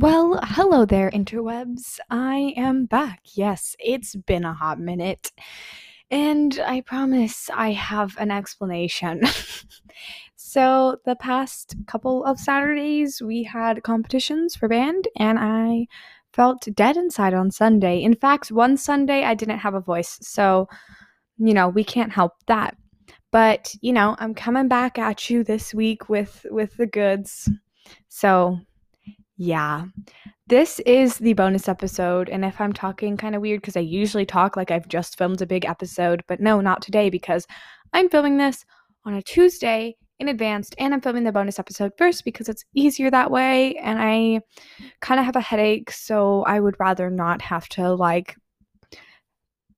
Well, hello there, interwebs. I am back. Yes, it's been a hot minute. And I promise I have an explanation. so, the past couple of Saturdays, we had competitions for band, and I felt dead inside on Sunday. In fact, one Sunday I didn't have a voice. So, you know, we can't help that. But, you know, I'm coming back at you this week with with the goods. So, yeah. This is the bonus episode. And if I'm talking kind of weird, because I usually talk like I've just filmed a big episode, but no, not today, because I'm filming this on a Tuesday in advance and I'm filming the bonus episode first because it's easier that way. And I kind of have a headache, so I would rather not have to like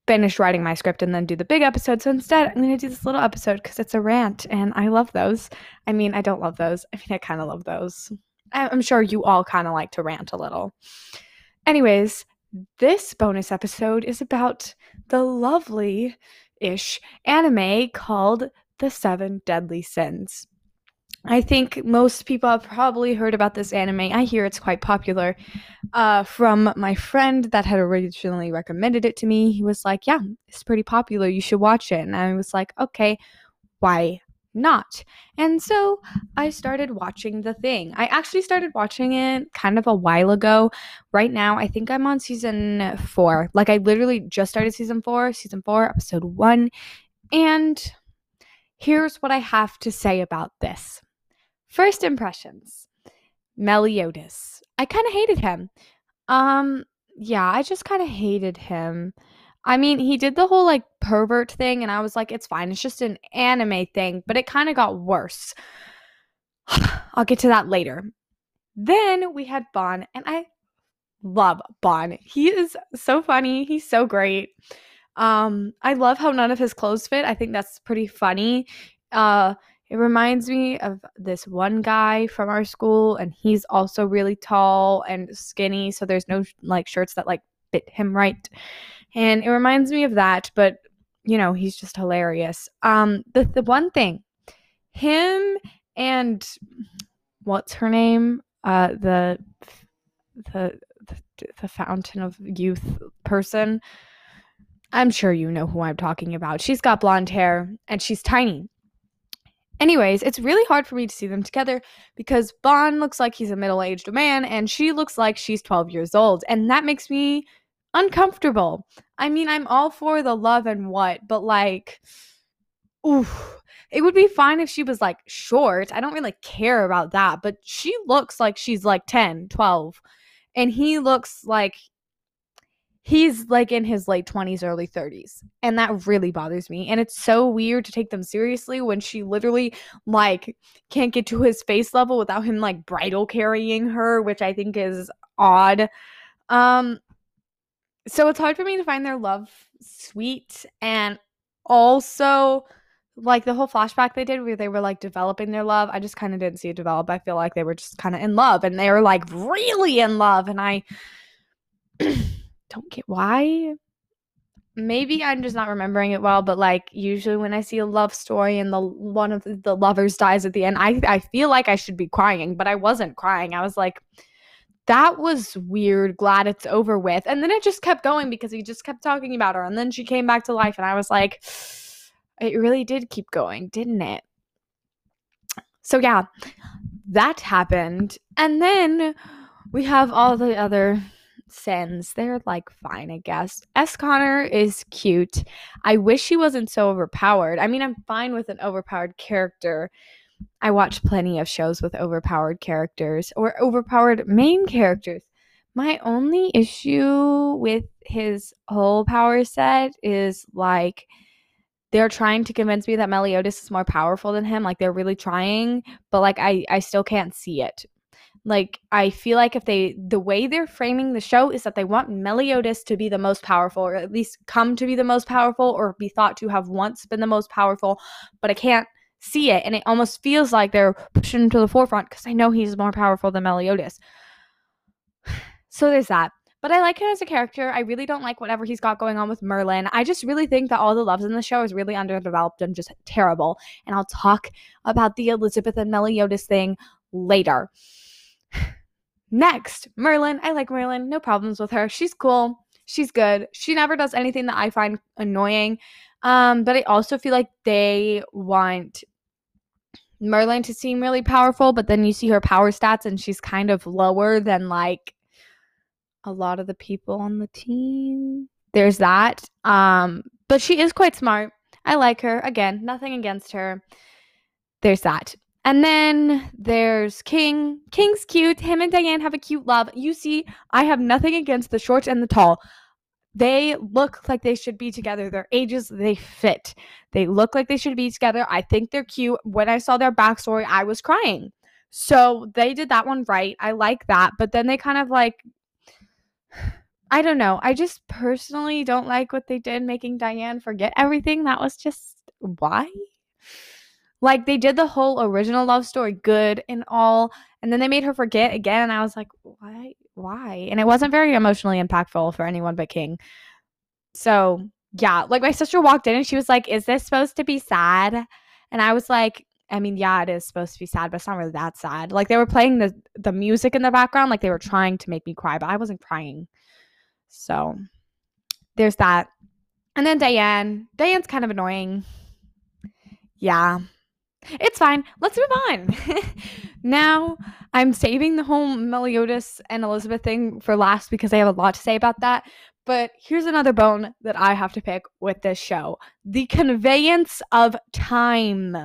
finish writing my script and then do the big episode. So instead, I'm going to do this little episode because it's a rant and I love those. I mean, I don't love those. I mean, I kind of love those. I'm sure you all kind of like to rant a little. Anyways, this bonus episode is about the lovely ish anime called The Seven Deadly Sins. I think most people have probably heard about this anime. I hear it's quite popular uh, from my friend that had originally recommended it to me. He was like, Yeah, it's pretty popular. You should watch it. And I was like, Okay, why not. And so I started watching the thing. I actually started watching it kind of a while ago. Right now, I think I'm on season four. Like, I literally just started season four, season four, episode one. And here's what I have to say about this first impressions Meliodas. I kind of hated him. Um, yeah, I just kind of hated him. I mean, he did the whole like pervert thing, and I was like, it's fine. It's just an anime thing, but it kind of got worse. I'll get to that later. Then we had Ban, and I love Ban. He is so funny. He's so great. Um, I love how none of his clothes fit. I think that's pretty funny. Uh, it reminds me of this one guy from our school, and he's also really tall and skinny, so there's no like shirts that like fit him right. And it reminds me of that, but you know, he's just hilarious. Um the the one thing, him and what's her name? Uh the the the, the fountain of youth person. I'm sure you know who I'm talking about. She's got blonde hair and she's tiny. Anyways, it's really hard for me to see them together because Ban looks like he's a middle aged man and she looks like she's 12 years old. And that makes me uncomfortable. I mean, I'm all for the love and what, but like, oof. It would be fine if she was like short. I don't really care about that, but she looks like she's like 10, 12. And he looks like he's like in his late 20s, early 30s. And that really bothers me. And it's so weird to take them seriously when she literally like can't get to his face level without him like bridal carrying her, which I think is odd. Um so it's hard for me to find their love sweet and also like the whole flashback they did where they were like developing their love i just kind of didn't see it develop. I feel like they were just kind of in love and they were like really in love and i don't get why. Maybe i'm just not remembering it well but like usually when i see a love story and the one of the lovers dies at the end i i feel like i should be crying but i wasn't crying. I was like that was weird. Glad it's over with. And then it just kept going because he just kept talking about her. And then she came back to life. And I was like, it really did keep going, didn't it? So, yeah, that happened. And then we have all the other sins. They're like fine, I guess. Escanor is cute. I wish he wasn't so overpowered. I mean, I'm fine with an overpowered character I watch plenty of shows with overpowered characters or overpowered main characters. My only issue with his whole power set is like they're trying to convince me that Meliodas is more powerful than him. Like they're really trying, but like I I still can't see it. Like I feel like if they the way they're framing the show is that they want Meliodas to be the most powerful or at least come to be the most powerful or be thought to have once been the most powerful, but I can't see it and it almost feels like they're pushing him to the forefront because I know he's more powerful than Meliodas. So there's that. But I like him as a character. I really don't like whatever he's got going on with Merlin. I just really think that all the loves in the show is really underdeveloped and just terrible. And I'll talk about the Elizabeth and Meliodas thing later. Next, Merlin. I like Merlin. No problems with her. She's cool. She's good. She never does anything that I find annoying. Um, but I also feel like they want Merlin to seem really powerful, but then you see her power stats and she's kind of lower than like a lot of the people on the team. There's that. Um, but she is quite smart. I like her. Again, nothing against her. There's that. And then there's King. King's cute. Him and Diane have a cute love. You see, I have nothing against the short and the tall. They look like they should be together. Their ages, they fit. They look like they should be together. I think they're cute. When I saw their backstory, I was crying. So they did that one right. I like that. But then they kind of like I don't know. I just personally don't like what they did making Diane forget everything. That was just why? Like they did the whole original love story good and all, and then they made her forget again, and I was like, why? Why? And it wasn't very emotionally impactful for anyone but King. So yeah, like my sister walked in and she was like, Is this supposed to be sad? And I was like, I mean, yeah, it is supposed to be sad, but it's not really that sad. Like they were playing the the music in the background, like they were trying to make me cry, but I wasn't crying. So there's that. And then Diane. Diane's kind of annoying. Yeah. It's fine. Let's move on. now, I'm saving the whole Meliodas and Elizabeth thing for last because I have a lot to say about that. But here's another bone that I have to pick with this show the conveyance of time.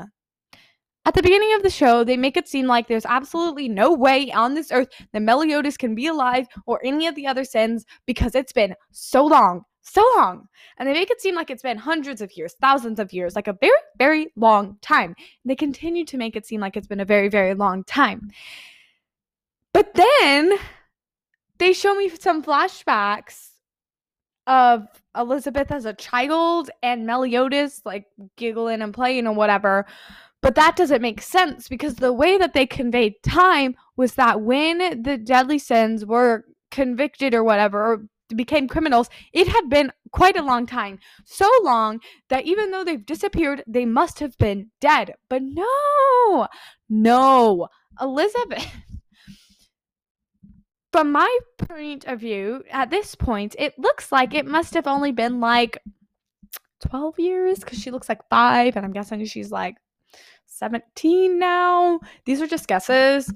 At the beginning of the show, they make it seem like there's absolutely no way on this earth that Meliodas can be alive or any of the other sins because it's been so long, so long. And they make it seem like it's been hundreds of years, thousands of years, like a very, very long time. And they continue to make it seem like it's been a very, very long time. But then they show me some flashbacks of Elizabeth as a child and Meliodas like giggling and playing or whatever. But that doesn't make sense because the way that they conveyed time was that when the deadly sins were convicted or whatever, or became criminals, it had been quite a long time. So long that even though they've disappeared, they must have been dead. But no, no, Elizabeth. From my point of view, at this point, it looks like it must have only been like 12 years because she looks like five, and I'm guessing she's like 17 now. These are just guesses.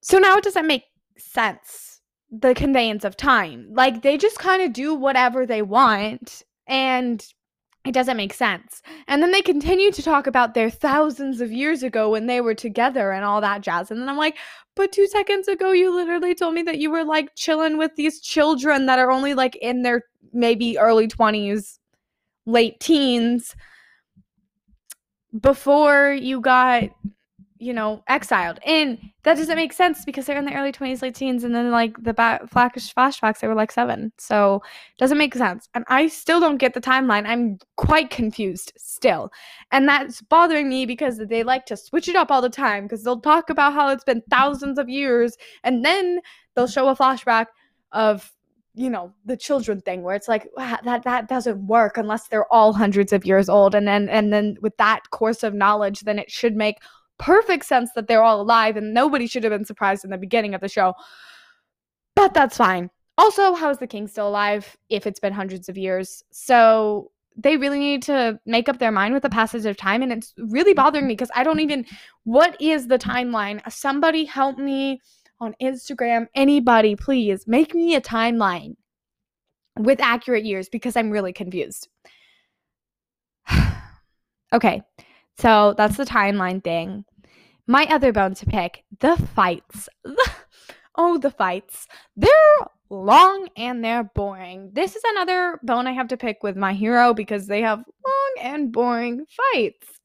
So now it doesn't make sense the conveyance of time. Like they just kind of do whatever they want and it doesn't make sense. And then they continue to talk about their thousands of years ago when they were together and all that jazz. And then I'm like, but two seconds ago, you literally told me that you were like chilling with these children that are only like in their maybe early 20s, late teens before you got you know exiled. And that doesn't make sense because they're in the early 20s late teens and then like the back flash flashbacks they were like seven. So doesn't make sense. And i still don't get the timeline. I'm quite confused still. And that's bothering me because they like to switch it up all the time because they'll talk about how it's been thousands of years and then they'll show a flashback of you know the children thing where it's like that that doesn't work unless they're all hundreds of years old. And then and then with that course of knowledge then it should make perfect sense that they're all alive and nobody should have been surprised in the beginning of the show but that's fine. Also how is the king still alive if it's been hundreds of years? So they really need to make up their mind with the passage of time and it's really bothering me because i don't even what is the timeline? Somebody help me on Instagram, anybody, please make me a timeline with accurate years because I'm really confused. okay, so that's the timeline thing. My other bone to pick the fights. oh, the fights. They're long and they're boring. This is another bone I have to pick with my hero because they have long and boring fights.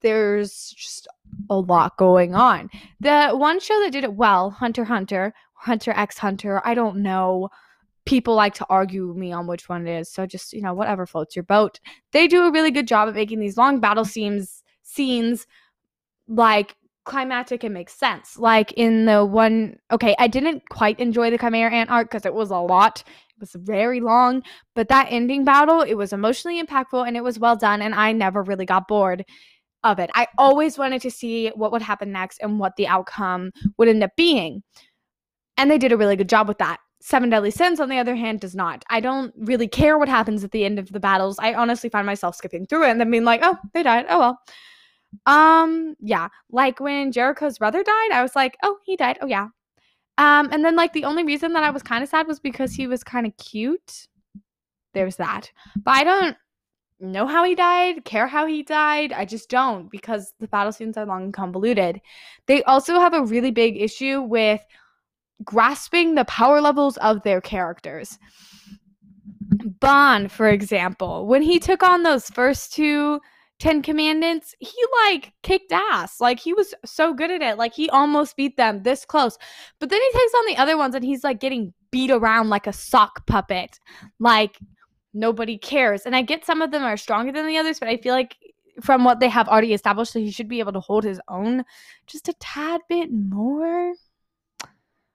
There's just a lot going on. The one show that did it well, Hunter Hunter, Hunter X Hunter, I don't know. People like to argue with me on which one it is. So just, you know, whatever floats your boat. They do a really good job of making these long battle scenes scenes like climactic and makes sense. Like in the one okay, I didn't quite enjoy the Chimera Ant arc because it was a lot. It was very long, but that ending battle, it was emotionally impactful and it was well done and I never really got bored of it. I always wanted to see what would happen next and what the outcome would end up being. And they did a really good job with that. Seven Deadly Sins, on the other hand, does not. I don't really care what happens at the end of the battles. I honestly find myself skipping through it and then being like, oh, they died. Oh well. Um, yeah. Like when Jericho's brother died, I was like, oh, he died. Oh yeah. Um, and then like the only reason that I was kind of sad was because he was kind of cute. There's that. But I don't know how he died, care how he died. I just don't because the battle scenes are long and convoluted. They also have a really big issue with grasping the power levels of their characters. Ban, for example, when he took on those first two Ten Commandments, he like kicked ass. Like he was so good at it. Like he almost beat them this close. But then he takes on the other ones and he's like getting beat around like a sock puppet. Like nobody cares. And I get some of them are stronger than the others, but I feel like from what they have already established that he should be able to hold his own just a tad bit more.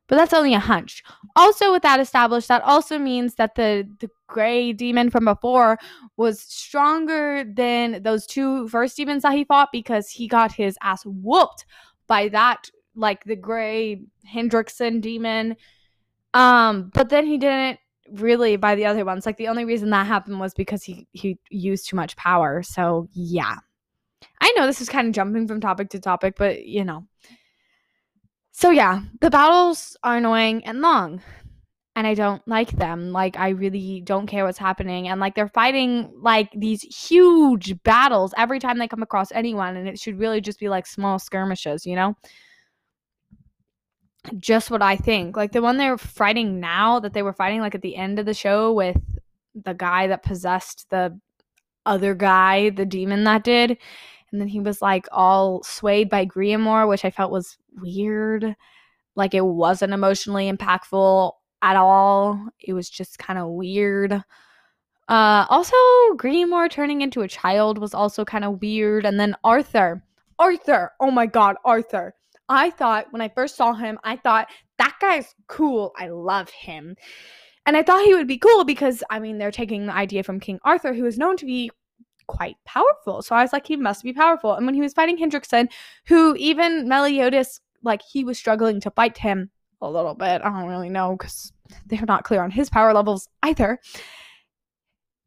But that's only a hunch. Also, with that established, that also means that the the gray demon from before was stronger than those two first demons that he fought because he got his ass whooped by that like the gray Hendrickson demon. Um, but then he didn't really by the other ones. Like the only reason that happened was because he he used too much power. So yeah. I know this is kind of jumping from topic to topic, but you know. So yeah, the battles are annoying and long. And I don't like them. Like I really don't care what's happening. And like they're fighting like these huge battles every time they come across anyone. And it should really just be like small skirmishes, you know? just what I think. Like the one they're fighting now that they were fighting like at the end of the show with the guy that possessed the other guy, the demon that did. And then he was like all swayed by Grimoire, which I felt was weird. Like it wasn't emotionally impactful at all. It was just kind of weird. Uh also Grimoire turning into a child was also kind of weird. And then Arthur. Arthur. Oh my god, Arthur. I thought when I first saw him, I thought that guy's cool. I love him. And I thought he would be cool because, I mean, they're taking the idea from King Arthur, who is known to be quite powerful. So I was like, he must be powerful. And when he was fighting Hendrickson, who even Meliodas, like, he was struggling to fight him a little bit. I don't really know because they're not clear on his power levels either.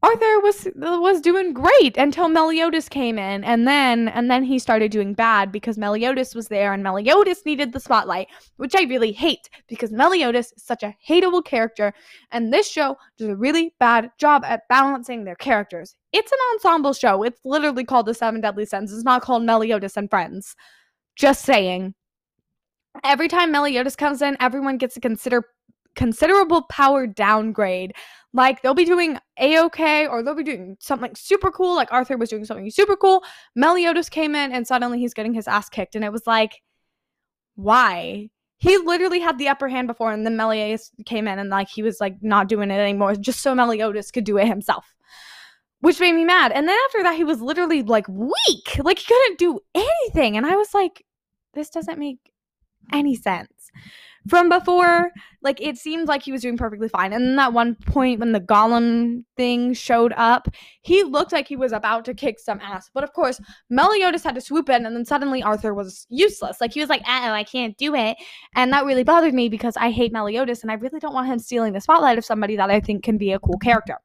Arthur was was doing great until Meliodas came in, and then and then he started doing bad because Meliodas was there, and Meliodas needed the spotlight, which I really hate because Meliodas is such a hateable character, and this show does a really bad job at balancing their characters. It's an ensemble show. It's literally called The Seven Deadly Sins. It's not called Meliodas and Friends. Just saying. Every time Meliodas comes in, everyone gets a consider considerable power downgrade like they'll be doing a-okay or they'll be doing something super cool like arthur was doing something super cool meliodas came in and suddenly he's getting his ass kicked and it was like why he literally had the upper hand before and then meliodas came in and like he was like not doing it anymore just so meliodas could do it himself which made me mad and then after that he was literally like weak like he couldn't do anything and i was like this doesn't make any sense from before. Like it seemed like he was doing perfectly fine. And then that one point when the golem thing showed up, he looked like he was about to kick some ass. But of course, Meliodas had to swoop in, and then suddenly Arthur was useless. Like he was like, "Oh, I can't do it," and that really bothered me because I hate Meliodas, and I really don't want him stealing the spotlight of somebody that I think can be a cool character.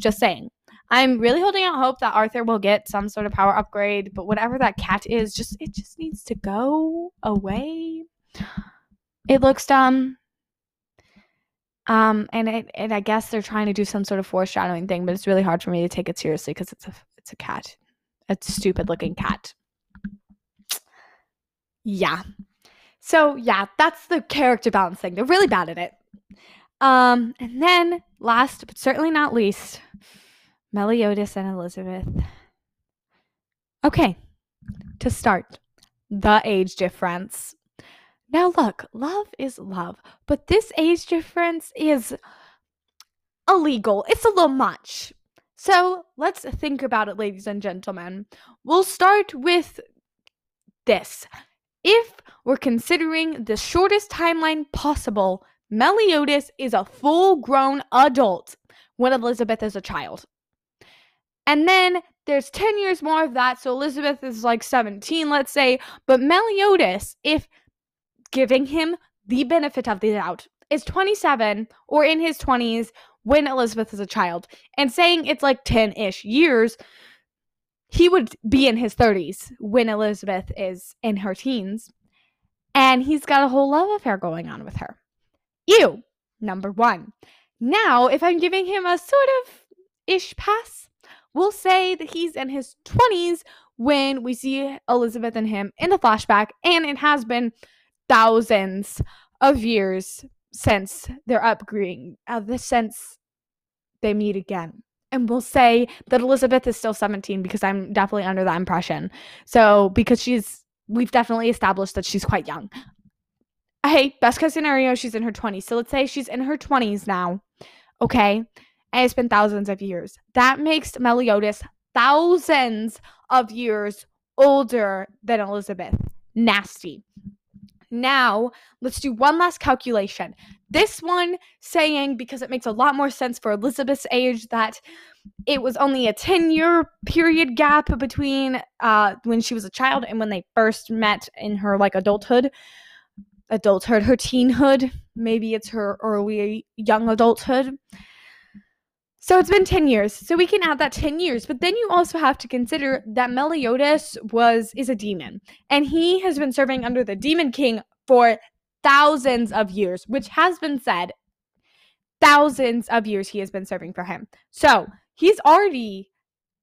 Just saying. I'm really holding out hope that Arthur will get some sort of power upgrade, but whatever that cat is, just it just needs to go away. It looks dumb. Um, and it, and I guess they're trying to do some sort of foreshadowing thing, but it's really hard for me to take it seriously because it's a it's a cat, a stupid looking cat. Yeah. So yeah, that's the character balance thing. They're really bad at it. Um, and then last but certainly not least, Meliodas and Elizabeth. Okay, to start, the age difference. Now, look, love is love, but this age difference is illegal. It's a little much. So let's think about it, ladies and gentlemen. We'll start with this. If we're considering the shortest timeline possible, Meliodas is a full grown adult when Elizabeth is a child. And then there's 10 years more of that. So Elizabeth is like 17, let's say. But Meliodas, if giving him the benefit of the doubt, is 27 or in his 20s when Elizabeth is a child, and saying it's like 10 ish years, he would be in his 30s when Elizabeth is in her teens. And he's got a whole love affair going on with her. Ew, number one. Now, if I'm giving him a sort of ish pass, we'll say that he's in his 20s when we see Elizabeth and him in the flashback, and it has been thousands of years since their upbringing, uh, since they meet again. And we'll say that Elizabeth is still 17 because I'm definitely under that impression. So, because she's, we've definitely established that she's quite young. Hey, best case scenario, she's in her 20s. So let's say she's in her 20s now. Okay and it's been thousands of years. That makes Meliodas thousands of years older than Elizabeth. Nasty. Now, let's do one last calculation. This one saying, because it makes a lot more sense for Elizabeth's age, that it was only a 10 year period gap between uh, when she was a child and when they first met in her like adulthood. Adulthood, her teenhood. Maybe it's her early young adulthood. So it's been 10 years. So we can add that 10 years. But then you also have to consider that Meliodas was is a demon. And he has been serving under the demon king for thousands of years, which has been said. Thousands of years he has been serving for him. So he's already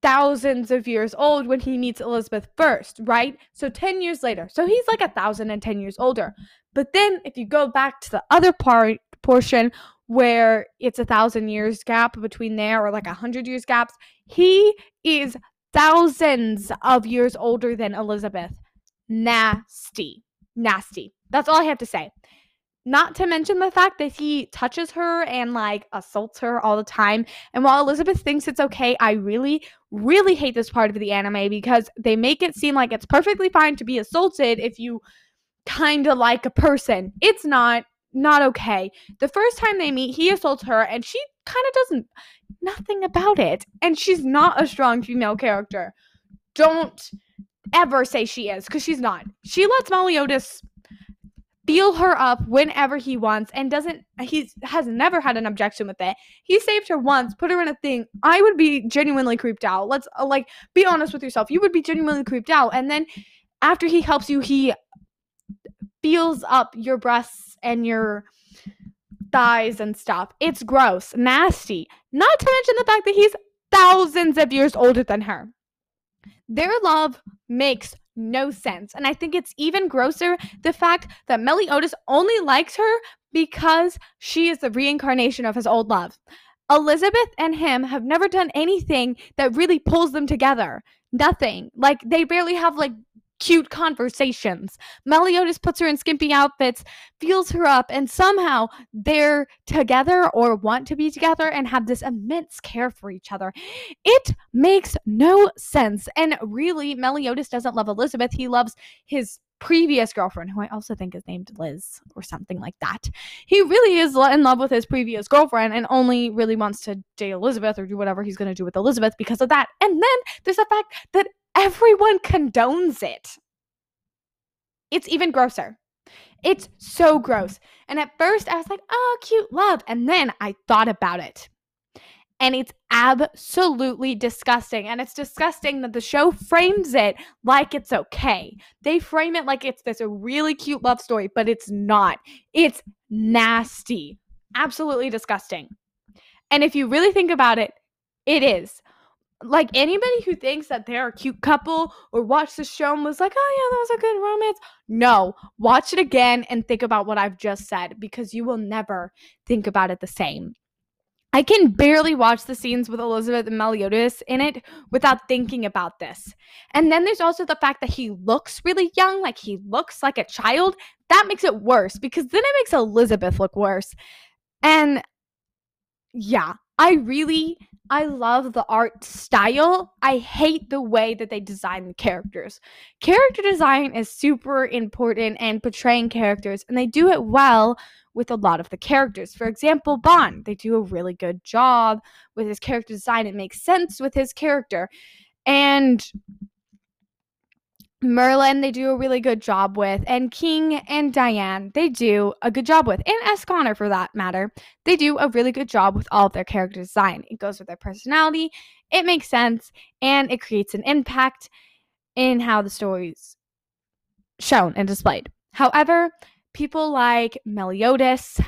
thousands of years old when he meets Elizabeth first, right? So 10 years later. So he's like a thousand and ten years older. But then if you go back to the other part portion where it's a thousand years gap between there or like a hundred years gaps. He is thousands of years older than Elizabeth. Nasty. Nasty. That's all I have to say. Not to mention the fact that he touches her and like assaults her all the time. And while Elizabeth thinks it's okay, I really, really hate this part of the anime because they make it seem like it's perfectly fine to be assaulted if you kind of like a person. It's not not okay. The first time they meet, he assaults her and she kind of doesn't nothing about it. And she's not a strong female character. Don't ever say she is because she's not. She lets Meliodas feel her up whenever he wants and doesn't he has never had an objection with it he saved her once put her in a thing i would be genuinely creeped out let's uh, like be honest with yourself you would be genuinely creeped out and then after he helps you he feels up your breasts and your thighs and stuff. It's gross, nasty. Not to mention the fact that he's thousands of years older than her. Their love makes no sense. And I think it's even grosser the fact that Meliodas only likes her because she is the reincarnation of his old love. Elizabeth and him have never done anything that really pulls them together. Nothing. Like they barely have like cute conversations. Meliodas puts her in skimpy outfits, feels her up, and somehow they're together or want to be together and have this immense care for each other. It makes no sense. And really, Meliodas doesn't love Elizabeth. He loves his previous girlfriend, who I also think is named Liz or something like that. He really is in love with his previous girlfriend and only really wants to date Elizabeth or do whatever he's going to do with Elizabeth because of that. And then there's the fact that everyone condones it. It's even grosser. It's so gross. And at first I was like, oh, cute love. And then I thought about it. And it's absolutely disgusting. And it's disgusting that the show frames it like it's okay. They frame it like it's this really cute love story, but it's not. It's nasty. Absolutely disgusting. And if you really think about it, it is like anybody who thinks that they're a cute couple or watched the show and was like, oh yeah, that was a good romance. No, watch it again and think about what I've just said because you will never think about it the same. I can barely watch the scenes with Elizabeth and Meliodas in it without thinking about this. And then there's also the fact that he looks really young, like he looks like a child. That makes it worse because then it makes Elizabeth look worse. And yeah, I really I love the art style. I hate the way that they design the characters. Character design is super important and portraying characters, and they do it well with a lot of the characters. For example, Bond, they do a really good job with his character design. It makes sense with his character. And Merlin, they do a really good job with, and King and Diane, they do a good job with, and Escanor for that matter, they do a really good job with all of their character design. It goes with their personality, it makes sense, and it creates an impact in how the story's shown and displayed. However, people like Meliodas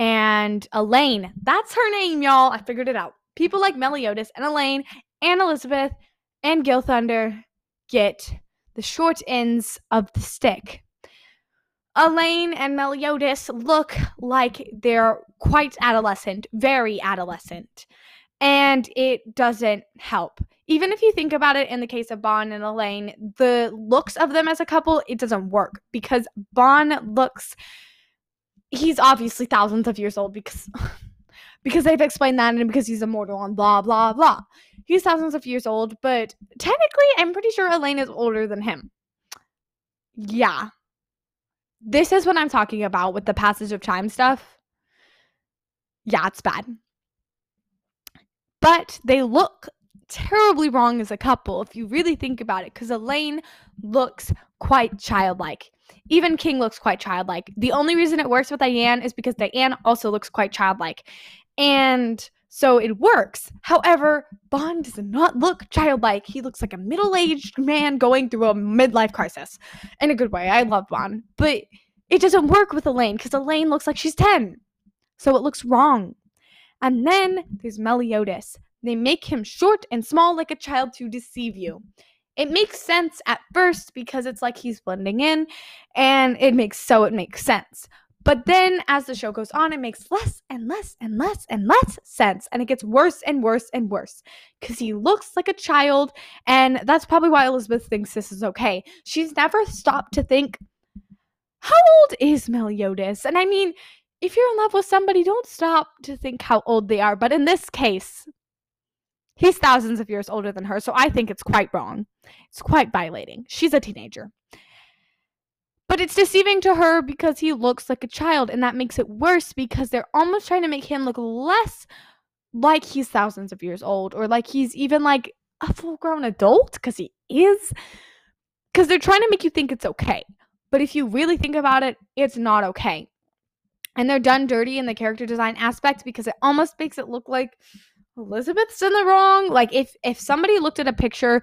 and Elaine, that's her name, y'all. I figured it out. People like Meliodas and Elaine and Elizabeth and Gilthunder get the short ends of the stick. Elaine and Meliodas look like they're quite adolescent, very adolescent, and it doesn't help. Even if you think about it in the case of Ban and Elaine, the looks of them as a couple, it doesn't work because Ban looks he's obviously thousands of years old because because they've explained that and because he's immortal and blah blah blah. He's thousands of years old, but technically I'm pretty sure Elaine is older than him. Yeah. This is what I'm talking about with the passage of time stuff. Yeah, it's bad. But they look terribly wrong as a couple if you really think about it because Elaine looks quite childlike. Even King looks quite childlike. The only reason it works with Diane is because Diane also looks quite childlike. And so it works. However, Bond does not look childlike. He looks like a middle aged man going through a midlife crisis in a good way. I love Bond. But it doesn't work with Elaine because Elaine looks like she's 10. So it looks wrong. And then there's Meliodas. They make him short and small like a child to deceive you. It makes sense at first because it's like he's blending in and it makes so it makes sense. But then as the show goes on, it makes less and less and less and less sense. And it gets worse and worse and worse because he looks like a child. And that's probably why Elizabeth thinks this is okay. She's never stopped to think, how old is Meliodas? And I mean, if you're in love with somebody, don't stop to think how old they are. But in this case, he's thousands of years older than her. So I think it's quite wrong. It's quite violating. She's a teenager. But it's deceiving to her because he looks like a child, and that makes it worse because they're almost trying to make him look less like he's thousands of years old or like he's even like a full grown adult because he is. Because they're trying to make you think it's okay. But if you really think about it, it's not okay. And they're done dirty in the character design aspect because it almost makes it look like Elizabeth's in the wrong. Like if if somebody looked at a picture,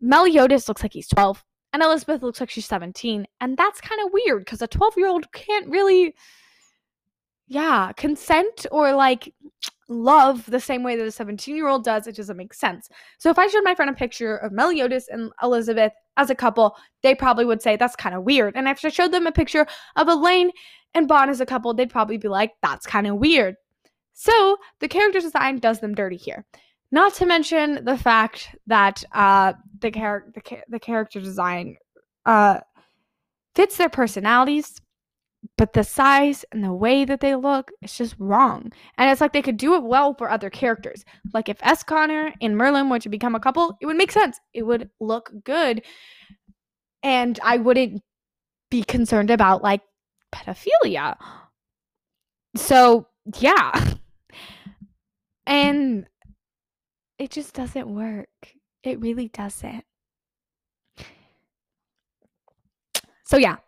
Meliodas looks like he's 12 and Elizabeth looks like she's 17. And that's kind of weird because a 12 year old can't really, yeah, consent or like love the same way that a 17 year old does. It doesn't make sense. So if I showed my friend a picture of Meliodas and Elizabeth as a couple, they probably would say that's kind of weird. And if I showed them a picture of Elaine and Ban as a couple, they'd probably be like, that's kind of weird. So the character design does them dirty here. Not to mention the fact that uh, the, char- the, ca- the character design uh, fits their personalities, but the size and the way that they look is just wrong. And it's like they could do it well for other characters. Like if Escanor and Merlin were to become a couple, it would make sense. It would look good. And I wouldn't be concerned about like pedophilia. So, yeah. And it just doesn't work. It really doesn't. So, yeah,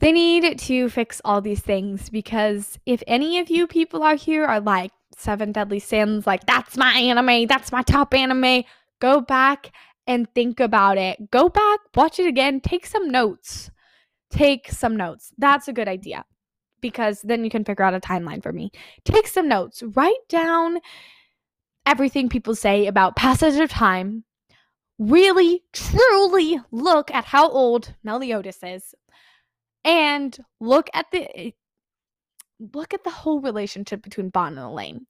they need to fix all these things because if any of you people out here are like Seven Deadly Sins, like that's my anime, that's my top anime, go back and think about it. Go back, watch it again, take some notes. Take some notes. That's a good idea because then you can figure out a timeline for me. Take some notes, write down everything people say about passage of time, really, truly look at how old Meliodas is, and look at the look at the whole relationship between Bond and Elaine.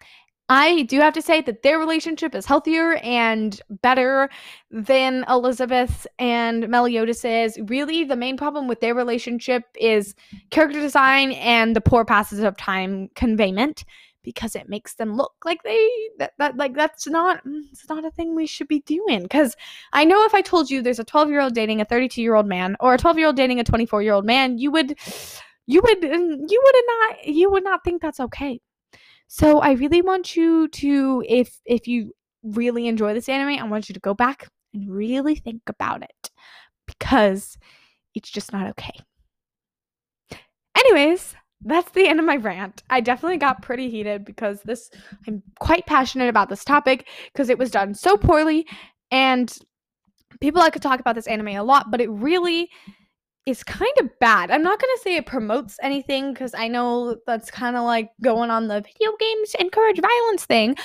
I do have to say that their relationship is healthier and better than Elizabeth and Meliodas's. Really, the main problem with their relationship is character design and the poor passage of time conveyment because it makes them look like they that, that like that's not mm, it's not a thing we should be doing because i know if i told you there's a 12 year old dating a 32 year old man or a 12 year old dating a 24 year old man you would you would mm, you would not you would not think that's okay so i really want you to if if you really enjoy this anime i want you to go back and really think about it because it's just not okay. Anyways, that's the end of my rant. I definitely got pretty heated because this I'm quite passionate about this topic because it was done so poorly and people like to talk about this anime a lot, but it really is kind of bad. I'm not going to say it promotes anything because I know that's kind of like going on the video games encourage violence thing.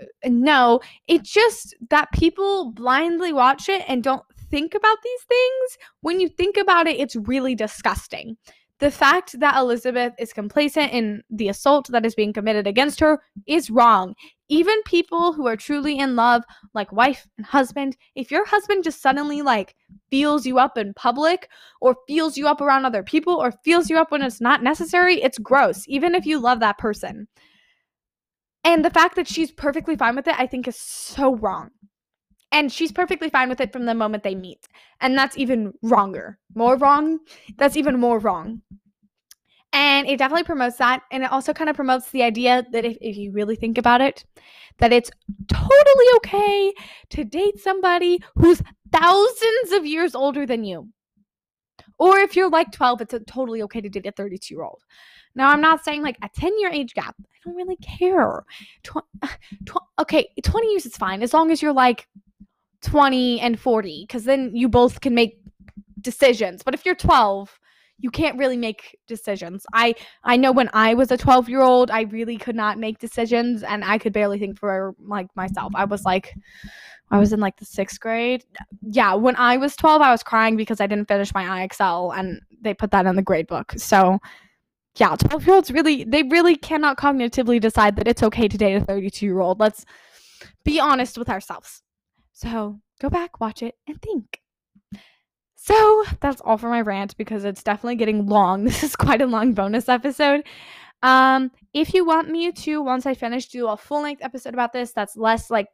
Uh, no, it's just that people blindly watch it and don't think about these things. When you think about it, it's really disgusting. The fact that Elizabeth is complacent in the assault that is being committed against her is wrong. Even people who are truly in love, like wife and husband, if your husband just suddenly like feels you up in public or feels you up around other people or feels you up when it's not necessary, it's gross, even if you love that person. And the fact that she's perfectly fine with it, I think is so wrong. And she's perfectly fine with it from the moment they meet. And that's even wronger. More wrong? That's even more wrong. And it definitely promotes that. And it also kind of promotes the idea that if, if you really think about it, that it's totally okay to date somebody who's thousands of years older than you. Or if you're like 12, it's totally okay to date a 32 year old. Now, I'm not saying like a 10 year age gap. I don't really care. Tw- tw- okay, 20 years is fine as long as you're like 20 and 40 because then you both can make decisions. But if you're 12, you can't really make decisions. I I know when I was a 12 year old, I really could not make decisions, and I could barely think for like myself. I was like, I was in like the sixth grade. Yeah, when I was 12, I was crying because I didn't finish my IXL, and they put that in the grade book. So. Yeah, 12 year olds really, they really cannot cognitively decide that it's okay to date a 32 year old. Let's be honest with ourselves. So go back, watch it, and think. So that's all for my rant because it's definitely getting long. This is quite a long bonus episode. Um, if you want me to, once I finish, do a full length episode about this, that's less like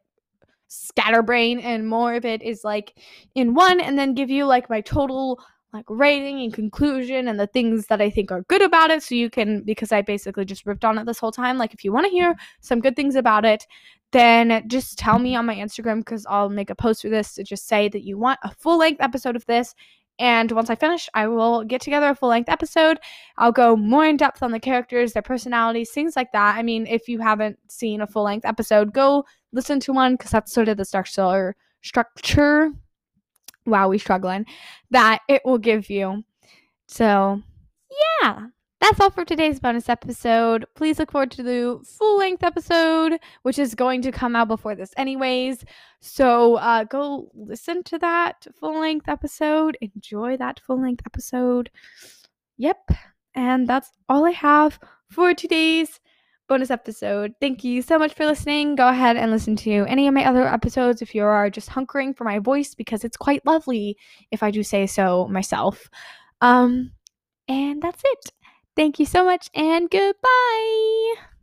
scatterbrain and more of it is like in one, and then give you like my total like rating and conclusion and the things that I think are good about it. So you can, because I basically just ripped on it this whole time. Like, if you want to hear some good things about it, then just tell me on my Instagram because I'll make a post for this to just say that you want a full length episode of this. And once I finish, I will get together a full length episode. I'll go more in depth on the characters, their personalities, things like that. I mean, if you haven't seen a full length episode, go listen to one because that's sort of the structure structure wow, we struggling, that it will give you. So, yeah, that's all for today's bonus episode. Please look forward to the full length episode, which is going to come out before this, anyways. So, uh, go listen to that full length episode. Enjoy that full length episode. Yep. And that's all I have for today's bonus episode. Thank you so much for listening. Go ahead and listen to any of my other episodes if you are just hunkering for my voice because it's quite lovely if I do say so myself. Um and that's it. Thank you so much and goodbye.